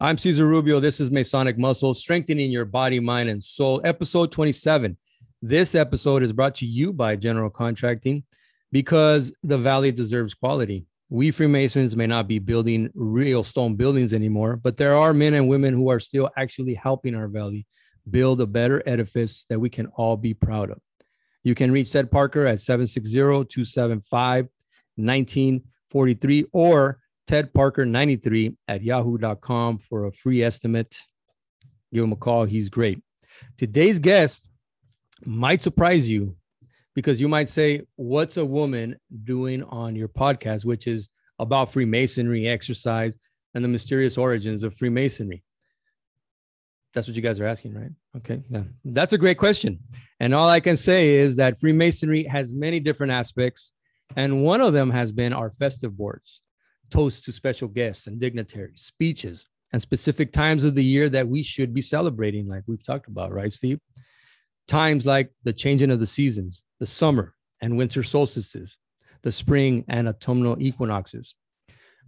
I'm Cesar Rubio. This is Masonic Muscle, strengthening your body, mind, and soul, episode 27. This episode is brought to you by General Contracting because the Valley deserves quality. We Freemasons may not be building real stone buildings anymore, but there are men and women who are still actually helping our Valley build a better edifice that we can all be proud of. You can reach Ted Parker at 760 275 1943 or Ted Parker 93 at yahoo.com for a free estimate. Give him a call. He's great. Today's guest might surprise you because you might say, What's a woman doing on your podcast, which is about Freemasonry, exercise, and the mysterious origins of Freemasonry? That's what you guys are asking, right? Okay. Yeah. That's a great question. And all I can say is that Freemasonry has many different aspects. And one of them has been our festive boards toasts to special guests and dignitaries, speeches, and specific times of the year that we should be celebrating, like we've talked about, right, Steve? Times like the changing of the seasons, the summer and winter solstices, the spring and autumnal equinoxes.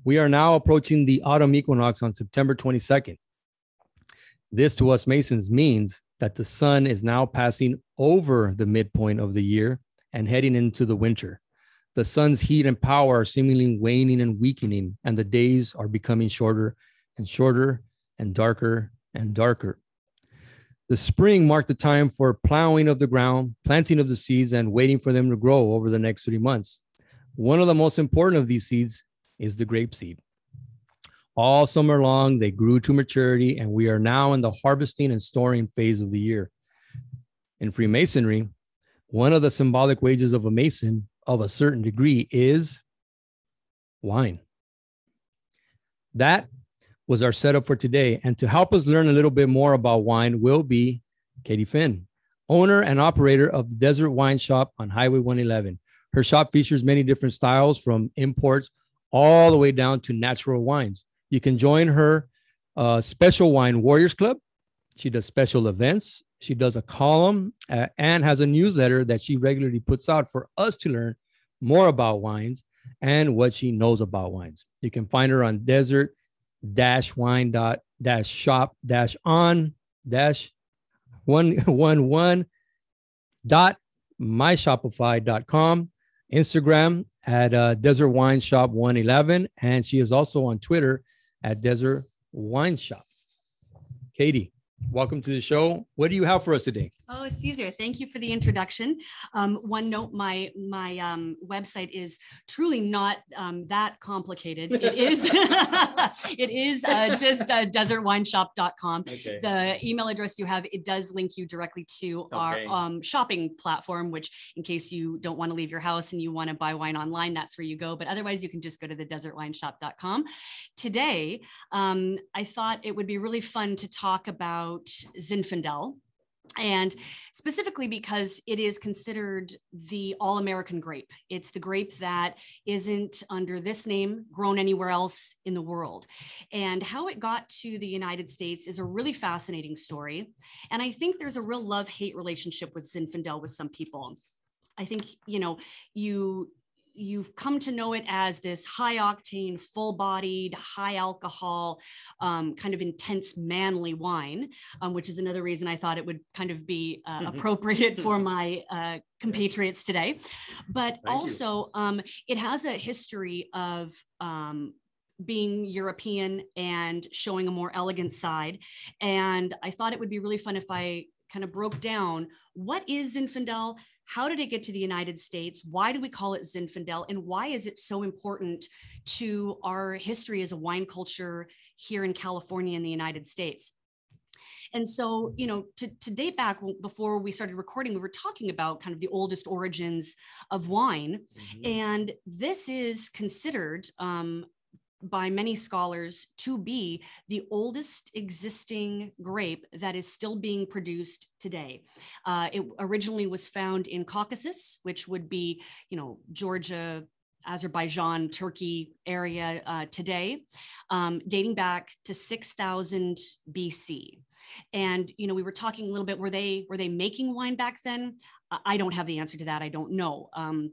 We are now approaching the autumn equinox on September 22nd. This to us Masons means that the sun is now passing over the midpoint of the year and heading into the winter. The sun's heat and power are seemingly waning and weakening, and the days are becoming shorter and shorter and darker and darker. The spring marked the time for plowing of the ground, planting of the seeds, and waiting for them to grow over the next three months. One of the most important of these seeds is the grape seed. All summer long, they grew to maturity, and we are now in the harvesting and storing phase of the year. In Freemasonry, one of the symbolic wages of a Mason of a certain degree is wine. That was our setup for today. And to help us learn a little bit more about wine will be Katie Finn, owner and operator of the Desert Wine Shop on Highway 111. Her shop features many different styles from imports all the way down to natural wines. You can join her uh, Special Wine Warriors Club. She does special events. She does a column uh, and has a newsletter that she regularly puts out for us to learn more about wines and what she knows about wines. You can find her on desert dash wine dot dash shop dash on dash one one one dot myshopify.com instagram at uh, desert wine shop 111 and she is also on twitter at desert wine shop katie welcome to the show. What do you have for us today? Oh, Caesar, thank you for the introduction. Um, one note, my my um, website is truly not um, that complicated. It is it is uh, just uh, desertwineshop.com. Okay. The email address you have, it does link you directly to okay. our um, shopping platform, which in case you don't want to leave your house and you want to buy wine online, that's where you go. But otherwise, you can just go to the desertwineshop.com. Today, um, I thought it would be really fun to talk about about Zinfandel and specifically because it is considered the all American grape. It's the grape that isn't under this name grown anywhere else in the world. And how it got to the United States is a really fascinating story. And I think there's a real love hate relationship with Zinfandel with some people. I think, you know, you you've come to know it as this high octane, full bodied, high alcohol, um, kind of intense, manly wine, um, which is another reason I thought it would kind of be uh, mm-hmm. appropriate for my uh, compatriots today. But Thank also, um, it has a history of um, being European and showing a more elegant side. And I thought it would be really fun if I kind of broke down what is Zinfandel, how did it get to the United States? Why do we call it Zinfandel? And why is it so important to our history as a wine culture here in California in the United States? And so, you know, to, to date back before we started recording, we were talking about kind of the oldest origins of wine. Mm-hmm. And this is considered um, by many scholars to be the oldest existing grape that is still being produced today. Uh, it originally was found in Caucasus, which would be, you know, Georgia, Azerbaijan, Turkey area uh, today, um, dating back to 6000 BC. And you know, we were talking a little bit. Were they were they making wine back then? I don't have the answer to that. I don't know. Um,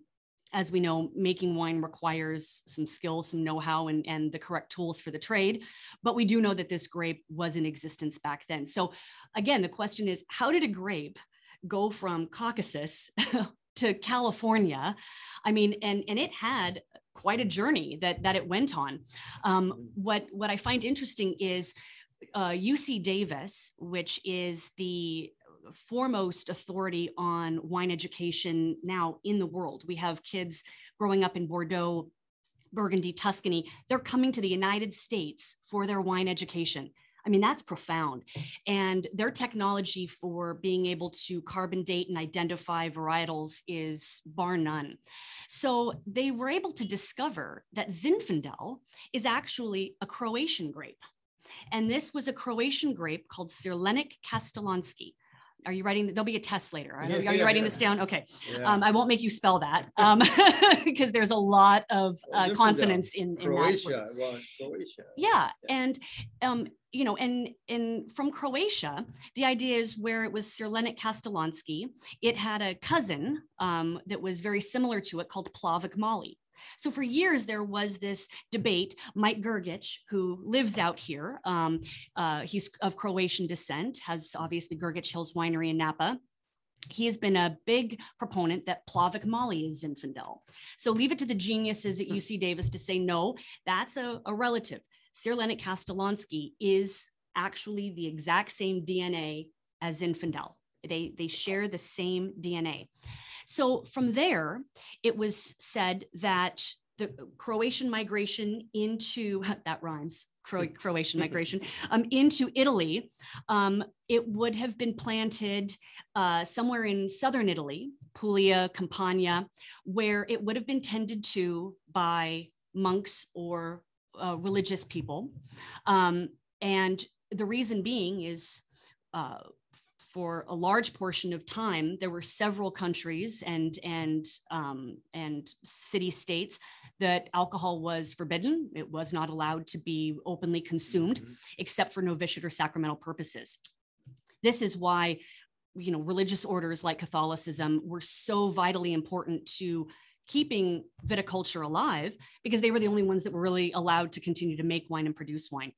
as we know, making wine requires some skill, some know-how, and, and the correct tools for the trade. But we do know that this grape was in existence back then. So again, the question is, how did a grape go from Caucasus to California? I mean, and, and it had quite a journey that, that it went on. Um, what, what I find interesting is uh, UC Davis, which is the foremost authority on wine education now in the world. We have kids growing up in Bordeaux, Burgundy, Tuscany. They're coming to the United States for their wine education. I mean, that's profound. And their technology for being able to carbon date and identify varietals is bar none. So they were able to discover that Zinfandel is actually a Croatian grape. And this was a Croatian grape called Crljenak Kastelanski are you writing? There'll be a test later. Are, yeah, are you yeah, writing yeah. this down? Okay. Um, I won't make you spell that um, because there's a lot of uh, consonants in, in Croatia. That well, Croatia. Yeah. And, um, you know, and, and from Croatia, the idea is where it was Sir Crljenak Kastelanski, it had a cousin um, that was very similar to it called Plavac Mali. So for years, there was this debate. Mike Grgich, who lives out here, um, uh, he's of Croatian descent, has obviously Grgich Hills Winery in Napa. He has been a big proponent that Plavac Mali is Zinfandel. So leave it to the geniuses at UC Davis to say, no, that's a, a relative. Crljenak Kastelanski is actually the exact same DNA as Zinfandel. They, they share the same DNA. So from there, it was said that the Croatian migration into that rhymes Cro- Croatian migration um, into Italy, um, it would have been planted uh, somewhere in southern Italy, Puglia, Campania, where it would have been tended to by monks or uh, religious people. Um, and the reason being is uh, for a large portion of time, there were several countries and and um, and city states that alcohol was forbidden. It was not allowed to be openly consumed, mm-hmm. except for novitiate or sacramental purposes. This is why, you know, religious orders like Catholicism were so vitally important to keeping viticulture alive because they were the only ones that were really allowed to continue to make wine and produce wine.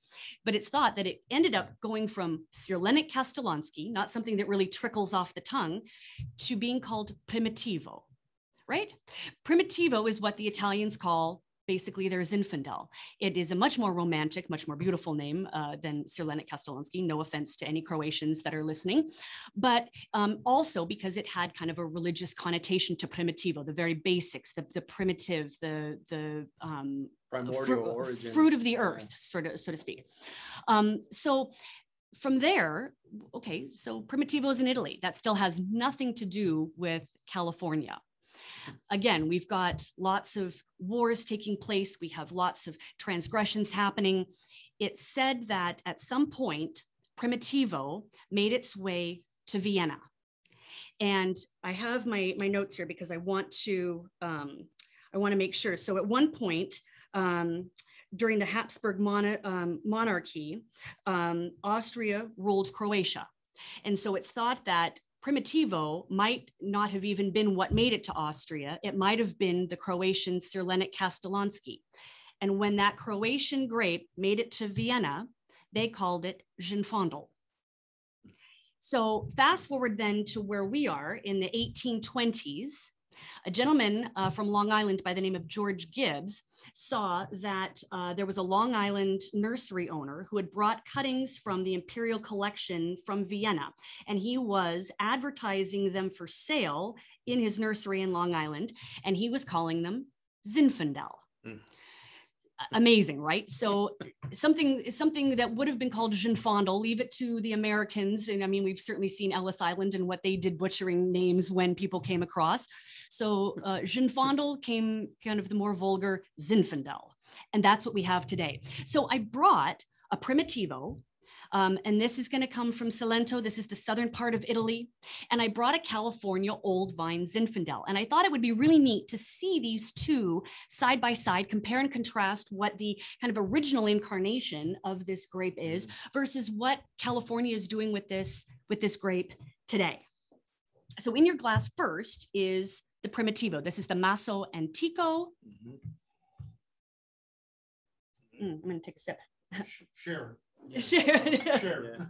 But it's thought that it ended up going from Crljenak Kastelanski, not something that really trickles off the tongue, to being called Primitivo, right? Primitivo is what the Italians call basically there's Zinfandel. It is a much more romantic, much more beautiful name uh, than Crljenak Kastelanski. No offense to any Croatians that are listening, but um, also because it had kind of a religious connotation to primitivo, the very basics, the, the primitive, the the um, primordial fr- origin, fruit of the earth, yeah. sort of so to speak. Um, so from there, okay, so Primitivo is in Italy. That still has nothing to do with California. Again, we've got lots of wars taking place, we have lots of transgressions happening. It's said that at some point, Primitivo made its way to Vienna. And I have my, my notes here because I want to um, I want to make sure. So at one point, um, during the Habsburg mon- um, monarchy, um, Austria ruled Croatia. And so it's thought that Primitivo might not have even been what made it to Austria. It might have been the Croatian Crljenak Kastelanski. And when that Croatian grape made it to Vienna, they called it Zinfandel. So fast forward then to where we are in the 1820s, a gentleman uh, from Long Island by the name of George Gibbs saw that uh, there was a Long Island nursery owner who had brought cuttings from the Imperial Collection from Vienna, and he was advertising them for sale in his nursery in Long Island, and he was calling them Zinfandel. Mm amazing, right? So something something that would have been called Zinfandel, leave it to the Americans. And I mean, we've certainly seen Ellis Island and what they did butchering names when people came across. So uh, Zinfandel came kind of the more vulgar Zinfandel. And that's what we have today. So I brought a Primitivo, um, and this is going to come from Salento. This is the southern part of Italy. And I brought a California old vine Zinfandel. And I thought it would be really neat to see these two side by side, compare and contrast what the kind of original incarnation of this grape is versus what California is doing with this, with this grape today. So in your glass first is the Primitivo. This is the Masso Antico. Mm-hmm. Mm, I'm going to take a sip. Sure. Share. Sure.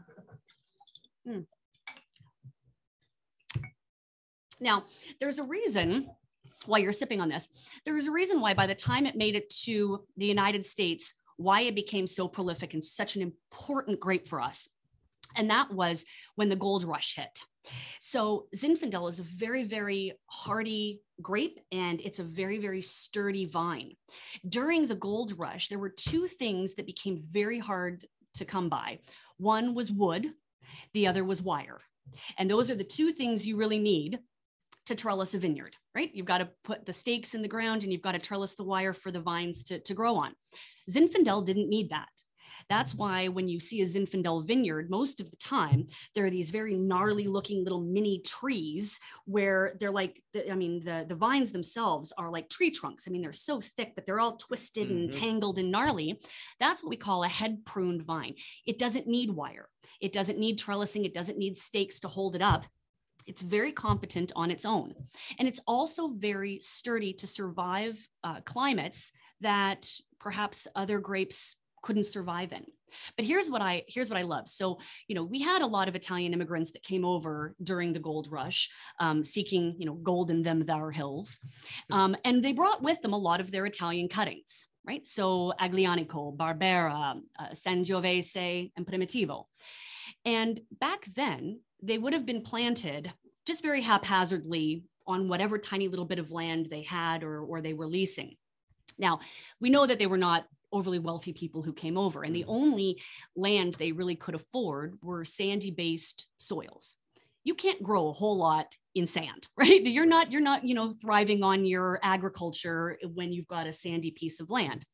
Hmm. Now, there's a reason why you're sipping on this. There's a reason why by the time it made it to the United States, why it became so prolific and such an important grape for us. And that was when the gold rush hit. So Zinfandel is a very, very hardy grape and it's a very, very sturdy vine. During the gold rush, there were two things that became very hard to come by. One was wood, the other was wire. And those are the two things you really need to trellis a vineyard, right? You've got to put the stakes in the ground and you've got to trellis the wire for the vines to, to grow on. Zinfandel didn't need that. That's why when you see a Zinfandel vineyard, most of the time, there are these very gnarly looking little mini trees where they're like, I mean, the, the vines themselves are like tree trunks. I mean, they're so thick that they're all twisted mm-hmm. and tangled and gnarly. That's what we call a head pruned vine. It doesn't need wire. It doesn't need trellising. It doesn't need stakes to hold it up. It's very competent on its own. And it's also very sturdy to survive uh, climates that perhaps other grapes couldn't survive in. But here's what I here's what I love. So you know we had a lot of Italian immigrants that came over during the gold rush, um, seeking you know gold in them thar hills, um, and they brought with them a lot of their Italian cuttings. Right, so Aglianico, Barbera, uh, Sangiovese, and Primitivo. And back then, they would have been planted just very haphazardly on whatever tiny little bit of land they had or, or they were leasing. Now, we know that they were not overly wealthy people who came over. And the mm-hmm. only land they really could afford were sandy based soils. You can't grow a whole lot in sand, right? You're not, you're not, you know, thriving on your agriculture when you've got a sandy piece of land.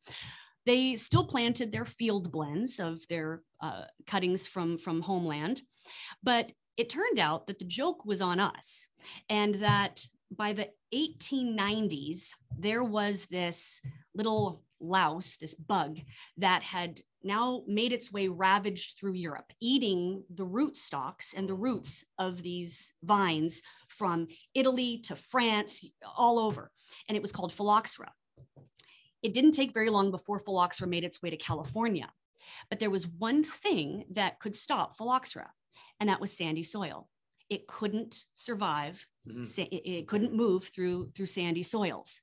They still planted their field blends of their uh, cuttings from, from homeland, but it turned out that the joke was on us and that by the 1890s, there was this little louse, this bug that had now made its way ravaged through Europe, eating the root stalks and the roots of these vines from Italy to France, all over. And it was called phylloxera. It didn't take very long before phylloxera made its way to California. But there was one thing that could stop phylloxera, and that was sandy soil. It couldn't survive, mm-hmm. it couldn't move through, through sandy soils.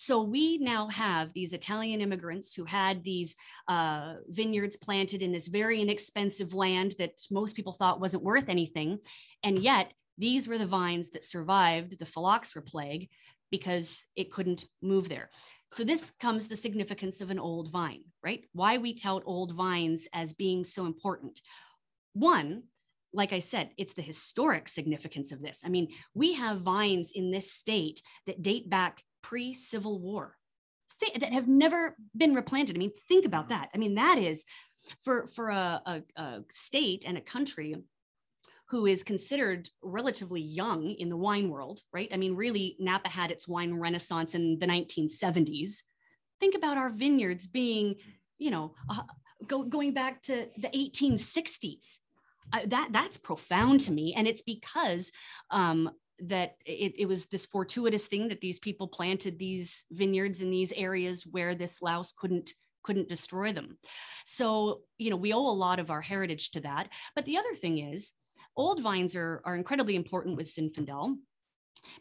So we now have these Italian immigrants who had these uh, vineyards planted in this very inexpensive land that most people thought wasn't worth anything. And yet, these were the vines that survived the phylloxera plague because it couldn't move there. So this comes the significance of an old vine, right? Why we tout old vines as being so important. One, like I said, it's the historic significance of this. I mean, we have vines in this state that date back pre Civil War th- that have never been replanted. I mean, think about mm. that. I mean, that is for, for a, a, a state and a country who is considered relatively young in the wine world, right? I mean, really, Napa had its wine renaissance in the 1970s. Think about our vineyards being, you know, uh, go, going back to the 1860s. Uh, that that's profound to me, and it's because um, that it, it, was this fortuitous thing that these people planted these vineyards in these areas where this louse couldn't couldn't destroy them. So you know we owe a lot of our heritage to that. But the other thing is old vines are, are incredibly important with zinfandel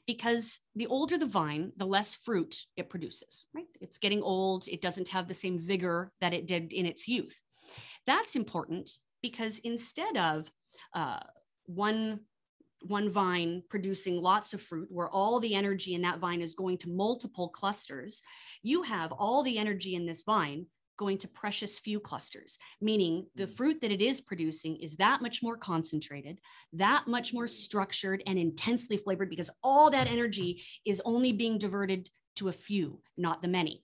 because the older the vine the less fruit it produces right? It's getting old. It doesn't have the same vigor that it did in its youth. That's important because instead of uh, one one vine producing lots of fruit where all the energy in that vine is going to multiple clusters you have all the energy in this vine going to precious few clusters meaning the mm. fruit that it is producing is that much more concentrated that much more structured and intensely flavored because all that energy is only being diverted to a few not the many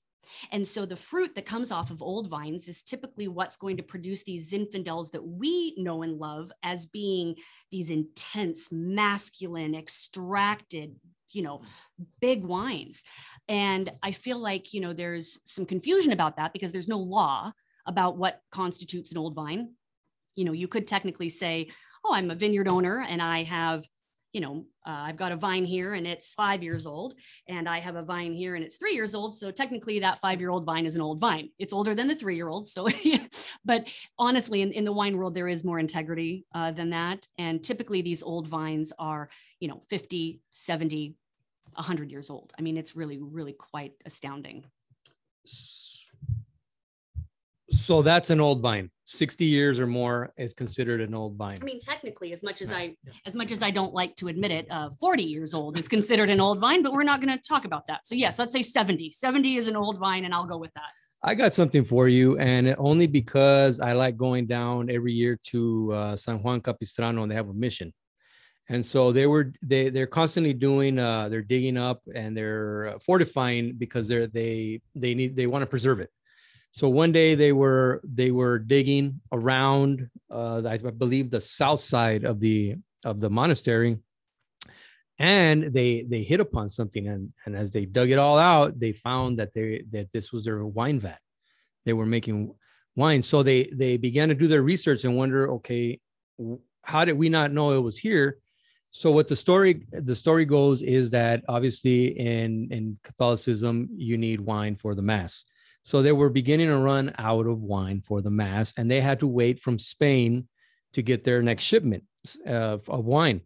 and so the fruit that comes off of old vines is typically what's going to produce these Zinfandels that we know and love as being these intense, masculine, extracted, you know, big wines. And I feel like, you know, there's some confusion about that because there's no law about what constitutes an old vine. You know, you could technically say, oh, I'm a vineyard owner and I have you know, uh, I've got a vine here and it's five years old, and I have a vine here and it's three years old. So technically, that five year old vine is an old vine. It's older than the three year old. So, but honestly, in, in the wine world, there is more integrity uh, than that. And typically, these old vines are, you know, 50, 70, 100 years old. I mean, it's really, really quite astounding. So that's an old vine. 60 years or more is considered an old vine. I mean, technically, as much as I, as much as I don't like to admit it, uh, 40 years old is considered an old vine, but we're not going to talk about that. So yes, let's say 70. 70 is an old vine, and I'll go with that. I got something for you, and only because I like going down every year to uh, San Juan Capistrano, and they have a mission. And so they were they they're constantly doing uh, they're digging up and they're fortifying because they're they they need they want to preserve it. So one day they were they were digging around uh, I believe the south side of the of the monastery, and they they hit upon something and and as they dug it all out, they found that they that this was their wine vat. They were making wine, so they they began to do their research and wonder, okay, how did we not know it was here? So what the story the story goes is that obviously in in Catholicism you need wine for the mass so they were beginning to run out of wine for the mass, and they had to wait from Spain to get their next shipment of, of wine.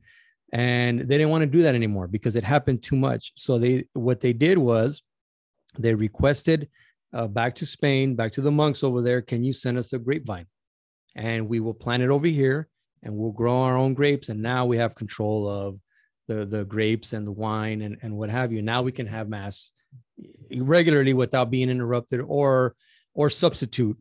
And they didn't want to do that anymore because it happened too much. So they what they did was they requested uh, back to Spain, back to the monks over there, can you send us a grapevine? And we will plant it over here and we'll grow our own grapes. And now we have control of the, the grapes and the wine and, and what have you. Now we can have mass regularly without being interrupted or or substitute.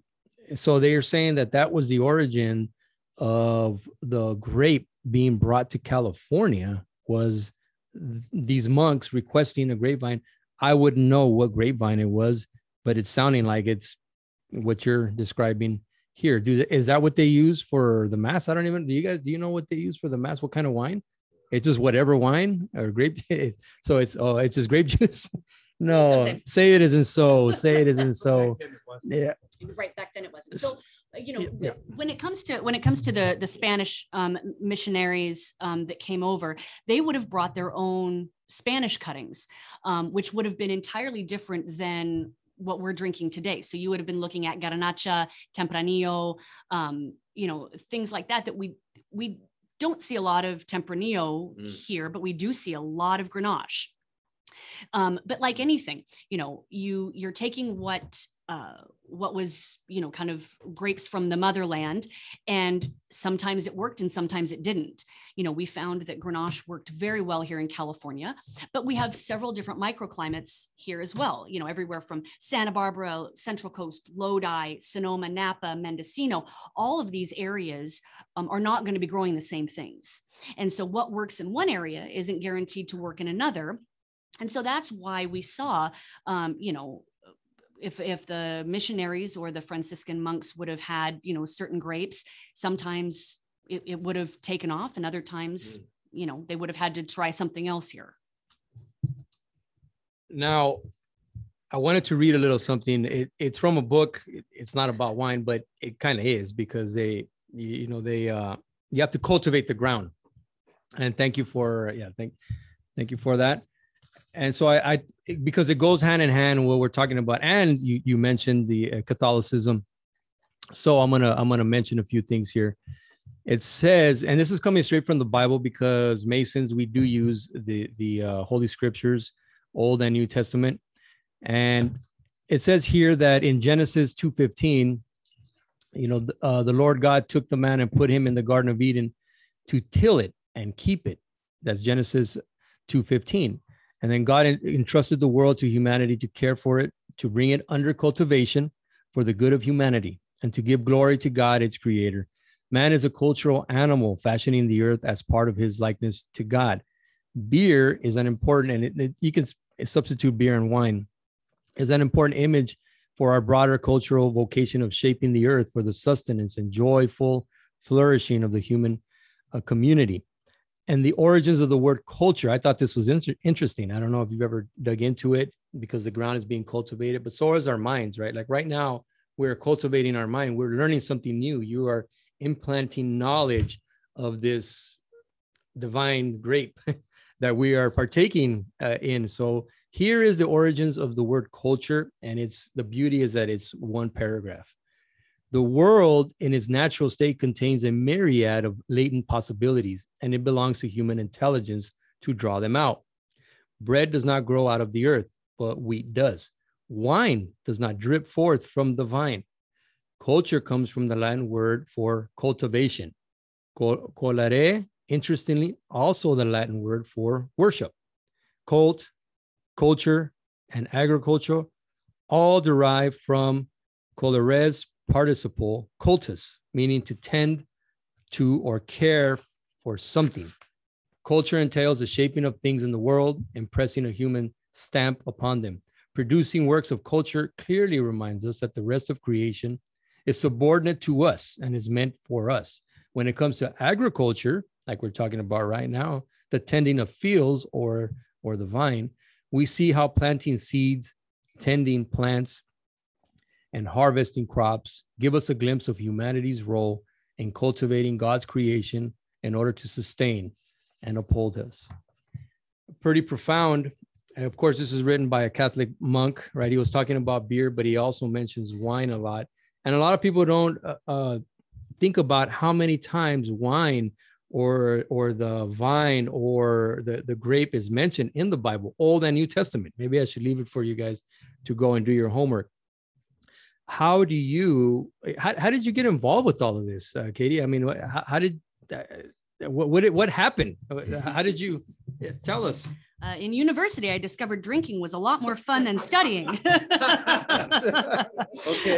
So they are saying that that was the origin of the grape being brought to california was th- these monks requesting a grapevine. I wouldn't know what grapevine it was but it's sounding like it's what you're describing here. Do is that what they use for the mass? I don't even do you guys do you know what they use for the mass? What kind of wine? It's just whatever wine or grape so it's oh it's just grape juice no, Sometimes. say it isn't so. Say it isn't so. yeah. Right back then it wasn't. So uh, you know yeah. when it comes to when it comes to the the Spanish um, missionaries um, that came over, they would have brought their own Spanish cuttings, um, which would have been entirely different than what we're drinking today. So you would have been looking at Garnacha, Tempranillo, um, you know, things like that that we we don't see a lot of Tempranillo mm. here, but we do see a lot of Grenache. Um, but like anything, you know, you you're taking what uh, what was you know kind of grapes from the motherland and sometimes it worked and sometimes it didn't. You know we found that grenache worked very well here in california but we have several different microclimates here as well. You know everywhere from santa barbara central coast lodi sonoma napa mendocino all of these areas um, are not going to be growing the same things. And so what works in one area isn't guaranteed to work in another and so that's why we saw um, you know if if the missionaries or the franciscan monks would have had you know certain grapes sometimes it, it would have taken off and other times mm. you know they would have had to try something else here. Now i wanted to read a little something. It, it's from a book. It's not about wine but it kind of is because they you know they uh you have to cultivate the ground. And thank you for yeah thank thank you for that and so I, I, because it goes hand in hand what we're talking about. And you you mentioned the uh, catholicism. So i'm gonna i'm gonna mention a few things here. It says and this is coming straight from the bible because masons we do use the the uh, holy scriptures old and new testament. And it says here that in genesis 2.15 you know uh, the lord god took the man and put him in the garden of eden to till it and keep it. That's genesis 2.15 and then God entrusted the world to humanity to care for it, to bring it under cultivation for the good of humanity, and to give glory to God, its creator. Man is a cultural animal, fashioning the earth as part of his likeness to God. Beer is an important, and it, it, you can substitute beer and wine, is an important image for our broader cultural vocation of shaping the earth for the sustenance and joyful flourishing of the human uh, community and the origins of the word culture. I thought this was inter- interesting. I don't know if you've ever dug into it because the ground is being cultivated, but so is our minds, right? Like right now, we're cultivating our mind. We're learning something new. You are implanting knowledge of this divine grape that we are partaking uh, in. So here is the origins of the word culture, and it's the beauty is that it's one paragraph. The world in its natural state contains a myriad of latent possibilities, and it belongs to human intelligence to draw them out. Bread does not grow out of the earth, but wheat does. Wine does not drip forth from the vine. Culture comes from the Latin word for cultivation. Colere, interestingly, also the Latin word for worship. Cult, culture, and agriculture all derive from colares participle cultus, meaning to tend to or care for something. Culture entails the shaping of things in the world, impressing a human stamp upon them. Producing works of culture clearly reminds us that the rest of creation is subordinate to us and is meant for us. When it comes to agriculture, like we're talking about right now, the tending of fields or or the vine, we see how planting seeds, tending plants, and harvesting crops give us a glimpse of humanity's role in cultivating God's creation in order to sustain and uphold us. Pretty profound. of course, this is written by a Catholic monk, right? He was talking about beer, but he also mentions wine a lot. And a lot of people don't uh, uh, think about how many times wine or or the vine or the, the grape is mentioned in the Bible, Old and New Testament. Maybe I should leave it for you guys to go and do your homework how do you how, how did you get involved with all of this uh, katie i mean how, how did uh, what what, what happened how did you yeah, tell us uh, in university, I discovered drinking was a lot more fun than studying. okay.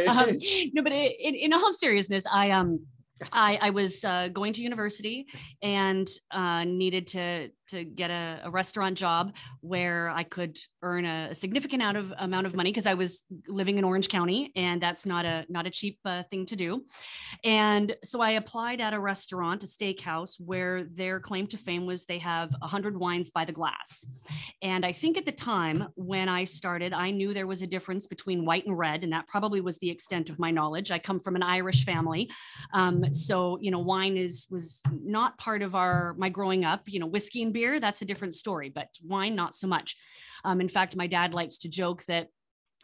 Um, no, but in, in all seriousness, I um I, I was uh, going to university and uh, needed to to get a, a, restaurant job where I could earn a, a significant amount of amount of money because I was living in Orange County and that's not a not a cheap uh, thing to do. And so I applied at a restaurant, a steakhouse, where their claim to fame was they have hundred wines by the glass. And I think at the time when I started, I knew there was a difference between white and red, and that probably was the extent of my knowledge. I come from an Irish family, um, so you know wine is was not part of our my growing up. You know whiskey and beer beer, that's a different story, but wine, not so much. Um, in fact, my dad likes to joke that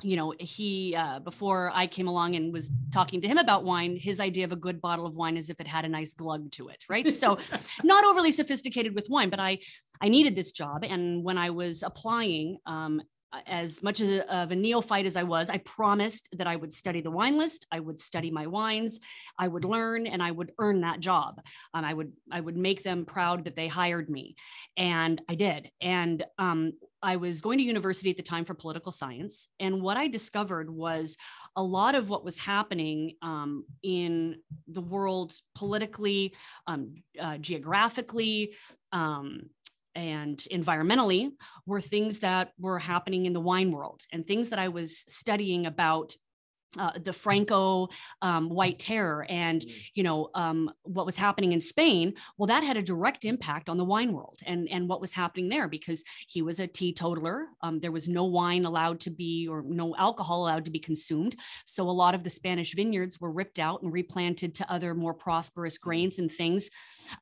you know he uh, before i came along and was talking to him about wine his idea of a good bottle of wine is if it had a nice glug to it right so not overly sophisticated with wine but i i needed this job and when i was applying um, as much of a neophyte as I was, I promised that I would study the wine list, I would study my wines, I would learn, and I would earn that job. Um, I would I would make them proud that they hired me, and I did. And um, I was going to university at the time for political science, and what I discovered was a lot of what was happening um, in the world politically, um, uh, geographically, um, and environmentally were things that were happening in the wine world and things that I was studying about uh, the Franco um, White Terror and mm. you know um, what was happening in Spain. Well, that had a direct impact on the wine world and and what was happening there because he was a teetotaler. Um, there was no wine allowed to be or no alcohol allowed to be consumed. So a lot of the Spanish vineyards were ripped out and replanted to other more prosperous grains and things,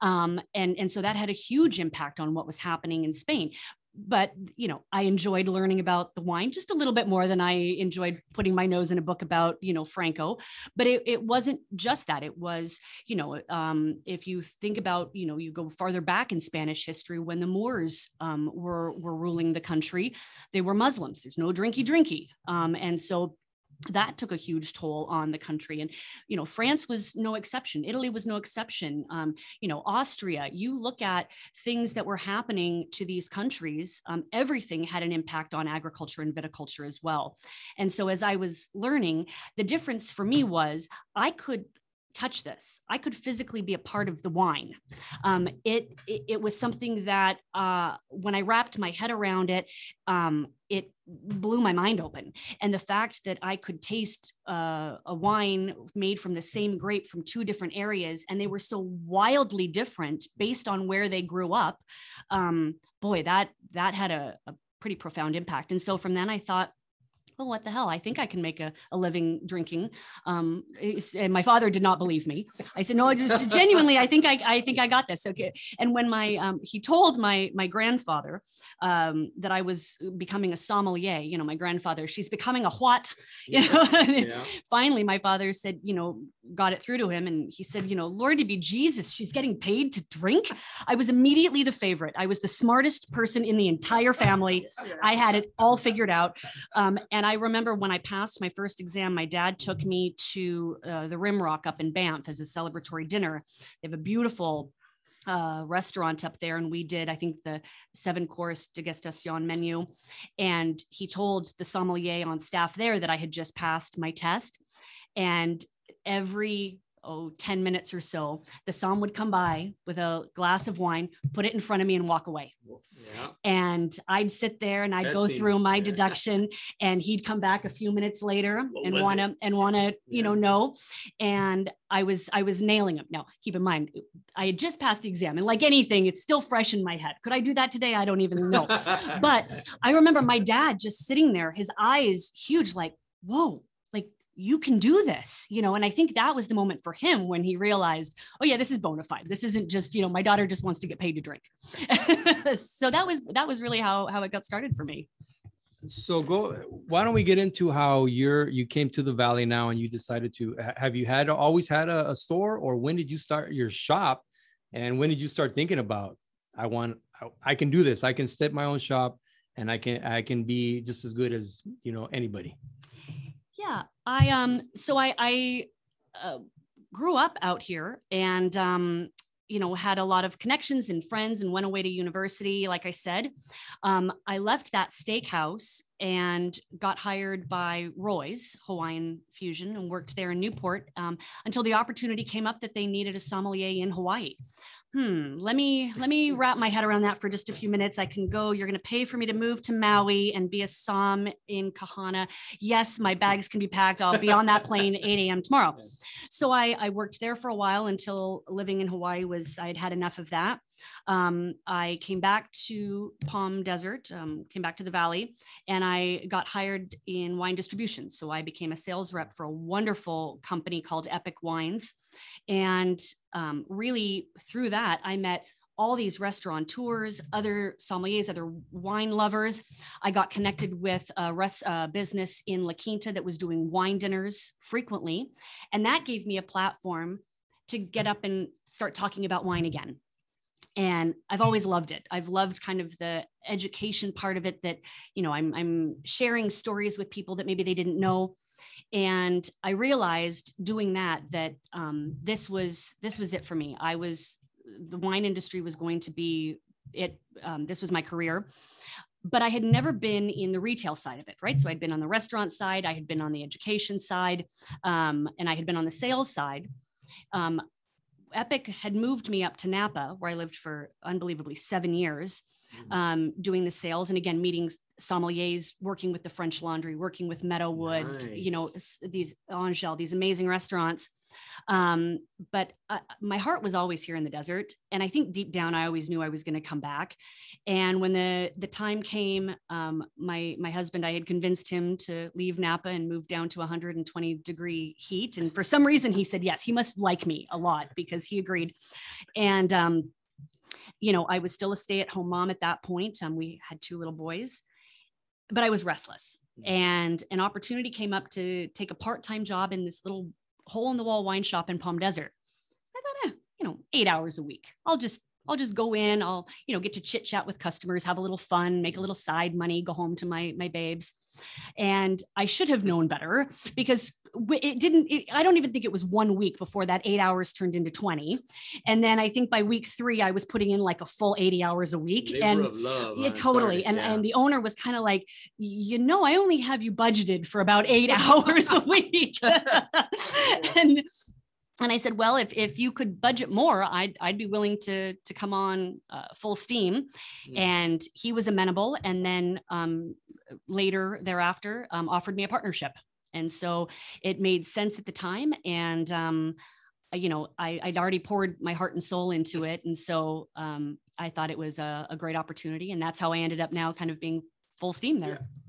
um, and and so that had a huge impact on what was happening in Spain but you know i enjoyed learning about the wine just a little bit more than i enjoyed putting my nose in a book about you know franco. But it, it wasn't just that. It was you know um, if you think about you know you go farther back in spanish history when the moors um, were were ruling the country they were muslims. There's no drinky drinky um, and so that took a huge toll on the country. And you know france was no exception. Italy was no exception. Um, you know austria you look at things that were happening to these countries um, everything had an impact on agriculture and viticulture as well. And so as i was learning the difference for me was i could touch this. I could physically be a part of the wine. Um, it, it, it was something that uh, when I wrapped my head around it, um, it blew my mind open. And the fact that I could taste uh, a wine made from the same grape from two different areas, and they were so wildly different based on where they grew up, um, boy, that that had a, a pretty profound impact. And so from then I thought, well, what the hell? I think I can make a, a living drinking. Um, and my father did not believe me. I said, no, I just genuinely, I think I, I think I got this. Okay. And when my, um, he told my, my grandfather um, that I was becoming a sommelier, you know, my grandfather, she's becoming a what, you know, yeah. finally my father said, you know, got it through to him. And he said, you know, Lord to be Jesus, she's getting paid to drink. I was immediately the favorite. I was the smartest person in the entire family. I had it all figured out. Um, and I remember when I passed my first exam, my dad took me to uh, the Rimrock up in Banff as a celebratory dinner. They have a beautiful uh, restaurant up there, and we did, I think, the seven course degustation menu. And he told the sommelier on staff there that I had just passed my test. And every oh 10 minutes or so the som would come by with a glass of wine put it in front of me and walk away. Yeah. and i'd sit there and i'd Testing. go through my deduction and he'd come back a few minutes later what and want to and want to you know know. And i was i was nailing him. Now keep in mind i had just passed the exam and like anything it's still fresh in my head. Could i do that today? I don't even know. But i remember my dad just sitting there his eyes huge like whoa you can do this you know and i think that was the moment for him when he realized oh yeah this is bona fide. This isn't just you know my daughter just wants to get paid to drink. So that was that was really how how it got started for me. So go why don't we get into how you're you came to the valley now and you decided to have you had always had a, a store or when did you start your shop? And when did you start thinking about i want I, can do this. I can step my own shop and i can i can be just as good as you know anybody yeah, I um so I I uh, grew up out here and um you know had a lot of connections and friends and went away to university like i said. Um, i left that steakhouse and got hired by roy's hawaiian fusion and worked there in newport um, until the opportunity came up that they needed a sommelier in hawaii hmm let me let me wrap my head around that for just a few minutes. I can go you're going to pay for me to move to maui and be a som in kahana. Yes my bags can be packed. I'll be on that plane 8 a.m tomorrow. So I, I worked there for a while until living in hawaii was i had had enough of that um, I came back to Palm Desert, um, came back to the Valley, and I got hired in wine distribution. So I became a sales rep for a wonderful company called Epic Wines. And um, really, through that, I met all these restaurateurs, other sommeliers, other wine lovers. I got connected with a res, business in La Quinta that was doing wine dinners frequently. And that gave me a platform to get up and start talking about wine again and i've always loved it. I've loved kind of the education part of it that you know i'm i'm sharing stories with people that maybe they didn't know. And i realized doing that that um, this was this was it for me. I was the wine industry was going to be it um, this was my career. But i had never been in the retail side of it right? So i'd been on the restaurant side i had been on the education side um, and i had been on the sales side. Um, Epic had moved me up to Napa, where I lived for unbelievably seven years. Um, doing the sales and again meeting sommeliers, working with the French Laundry, working with Meadowood, nice. you know these Angel, these amazing restaurants. Um, but uh, my heart was always here in the desert, and I think deep down I always knew I was going to come back. And when the the time came, um, my my husband, I had convinced him to leave Napa and move down to 120 degree heat, and for some reason he said yes. He must like me a lot because he agreed, and um, you know I was still a stay at home mom at that point. Um, we had two little boys, but I was restless mm. and an opportunity came up to take a part-time job in this little hole in the wall wine shop in Palm Desert. I thought, eh, you know, eight hours a week. I'll just I'll just go in, I'll, you know, get to chit chat with customers, have a little fun, make a little side money, go home to my my babes. And I should have known better because it didn't it, I don't even think it was 1 week before that 8 hours turned into 20. And then I think by week 3 I was putting in like a full 80 hours a week Labor and love, yeah, totally. And yeah. and the owner was kind of like, "You know, I only have you budgeted for about 8 hours a week." and and I said, well, if, if you could budget more, I'd, I'd be willing to, to come on uh, full steam. Yeah. And he was amenable. And then um, later thereafter um, offered me a partnership. And so it made sense at the time. And, um, you know, I, would already poured my heart and soul into it. And so um, I thought it was a, a, great opportunity. And that's how I ended up now kind of being full steam there. Yeah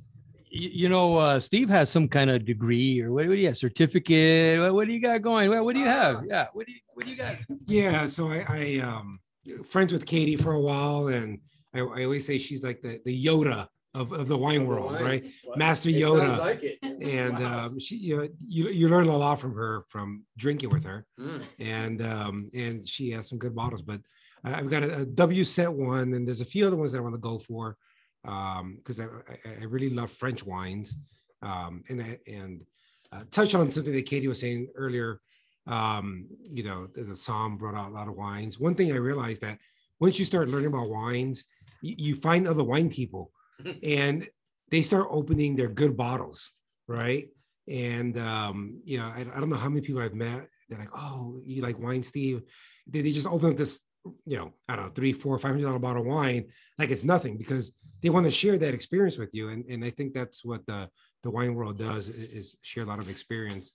you know, uh, Steve has some kind of degree or what, what do you have? Certificate? What, what do you got going? What, what do you have? Yeah. What do you, what do you got? Yeah. So I, I um friends with Katie for a while, and I, I always say she's like the, the Yoda of, of the wine world, wine. right? Master Yoda. Like and wow. um, she, you, know, you you learn a lot from her from drinking with her, mm. and um, and she has some good bottles. But I've got a, set one, and there's a few other ones that I want to go for because um, I, I, really love French wines. Um, and and uh, touch on something that Katie was saying earlier. Um, you know, the, the Somm brought out a lot of wines. One thing I realized that once you start learning about wines, you, you find other wine people and they start opening their good bottles, right? And um, you know, I, I, don't know how many people I've met. They're like, "Oh, you like wine, Steve?" They, they just open up this, you know, I don't know, three, four, five hundred dollar bottle of wine, like it's nothing, because they want to share that experience with you. And and I think that's what the the wine world does is share a lot of experience.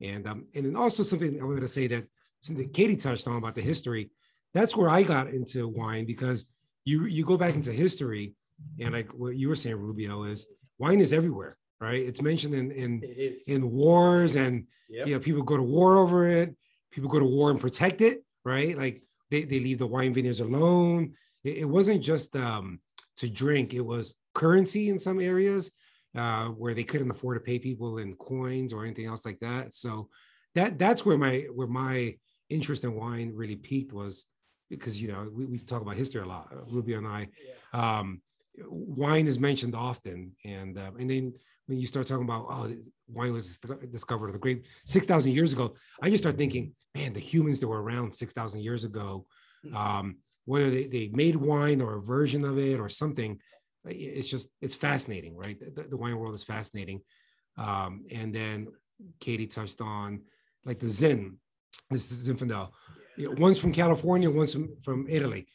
And um, and then also something I wanted to say that something Katie touched on about the history. That's where I got into wine because you you go back into history and like what you were saying, Rubio, is wine is everywhere, right? It's mentioned in in in wars, and yep. you know people go to war over it. People go to war and protect it, right? Like they, they leave the wine vineyards alone. It, it wasn't just um, to drink; it was currency in some areas uh, where they couldn't afford to pay people in coins or anything else like that. So that that's where my where my interest in wine really peaked was because you know we, we talk about history a lot, Rubio and I. Yeah. Um, wine is mentioned often, and uh, and then when you start talking about oh, wine was discovered the six thousand years ago, I just start thinking, man, the humans that were around six thousand years ago, hmm. um, whether they, they made wine or a version of it or something, it's just it's fascinating, right? The, the wine world is fascinating, um, and then Katie touched on like the Zin, this is Zinfandel. Yeah. One's from California, one's from, from Italy,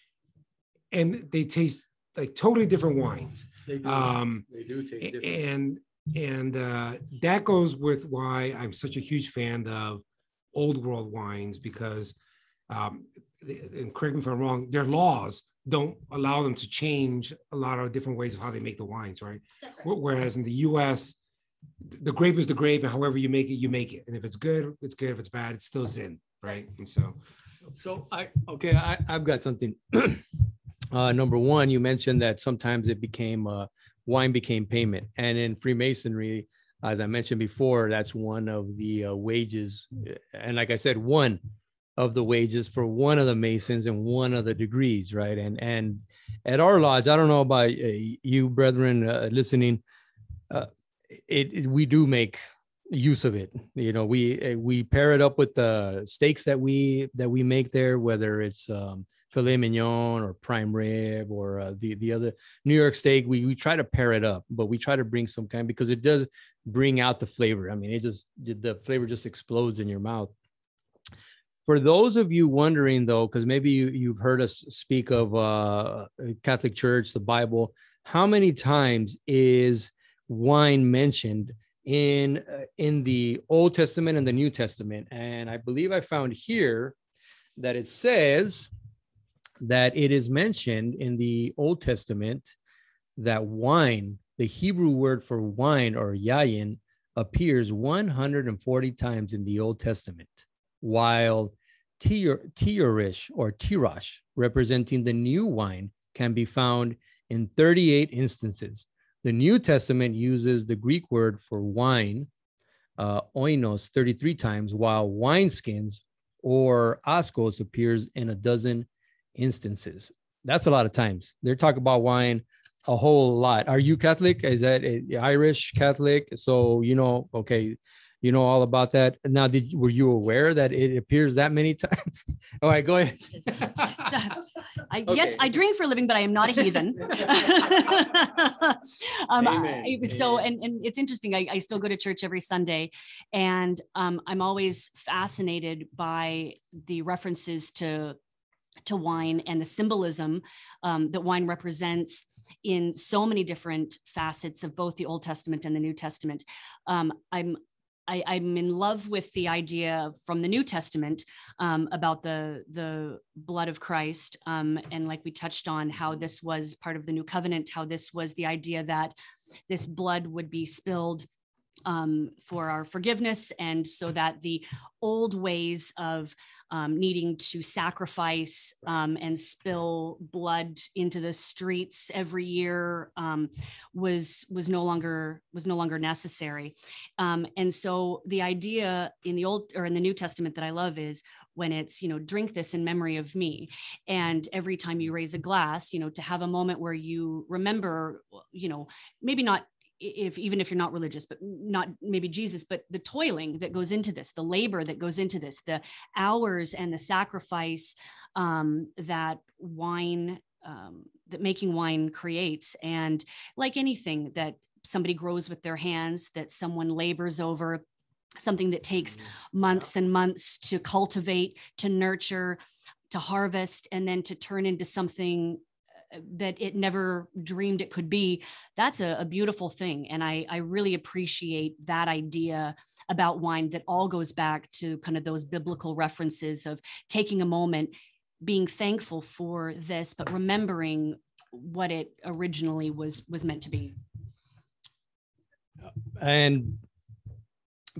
and they taste like totally different wines. They do. Um, they do taste different. And and uh, that goes with why I'm such a huge fan of old world wines because, um, and correct me if I'm wrong, their laws don't allow them to change a lot of different ways of how they make the wines, right? right. Whereas in the U.S., the grape is the grape, and however you make it, you make it. And if it's good, it's good. If it's bad, it's still Zin, right? And so, so I okay, I I've got something. Uh, number one, you mentioned that sometimes it became uh, wine became payment, and in Freemasonry, as I mentioned before, that's one of the uh, wages, and like I said, one of the wages for one of the masons and one of the degrees, right? And and at our lodge, I don't know about uh, you, brethren, uh, listening. Uh, it, it, we do make use of it you know we we pair it up with the steaks that we that we make there whether it's um, filet mignon or prime rib or uh, the the other New York steak. We we try to pair it up, but we try to bring some kind because it does bring out the flavor. I mean, it just the flavor just explodes in your mouth. For those of you wondering though, because maybe you, you've heard us speak of uh, Catholic Church, the Bible, how many times is wine mentioned in uh, in the Old Testament and the New Testament? And I believe I found here that it says that it is mentioned in the Old Testament that wine, the Hebrew word for wine or yayin, appears 140 times in the Old Testament, while tiorish or tirash, representing the new wine, can be found in 38 instances. The New Testament uses the Greek word for wine, uh, oinos, 33 times, while wineskins or askos appears in a dozen instances. That's a lot of times. They're talking about wine a whole lot. Are you Catholic? Is that Irish Catholic? So you know, okay, you know all about that. Now, did were you aware that it appears that many times? all right, go ahead. so, I, okay. Yes, I drink for a living, but I am not a heathen. um, I, so, and, and it's interesting. I, I, still go to church every Sunday, and um, I'm always fascinated by the references to to wine and the symbolism um, that wine represents in so many different facets of both the Old Testament and the New Testament. Um, I'm I, am in love with the idea from the New Testament um, about the the blood of Christ, um, and like we touched on, how this was part of the new covenant, how this was the idea that this blood would be spilled um, for our forgiveness and so that the old ways of um, needing to sacrifice um, and spill blood into the streets every year um, was was no longer was no longer necessary. Um, and so the idea in the old or in the new testament that i love is when it's you know drink this in memory of me. And every time you raise a glass you know to have a moment where you remember you know maybe not if even if you're not religious but not maybe jesus but the toiling that goes into this the labor that goes into this the hours and the sacrifice um, that wine um, that making wine creates and like anything that somebody grows with their hands that someone labors over something that takes mm-hmm. months and months to cultivate to nurture to harvest and then to turn into something that it never dreamed it could be that's a, a, beautiful thing and I, I really appreciate that idea about wine that all goes back to kind of those biblical references of taking a moment being thankful for this but remembering what it originally was was meant to be. And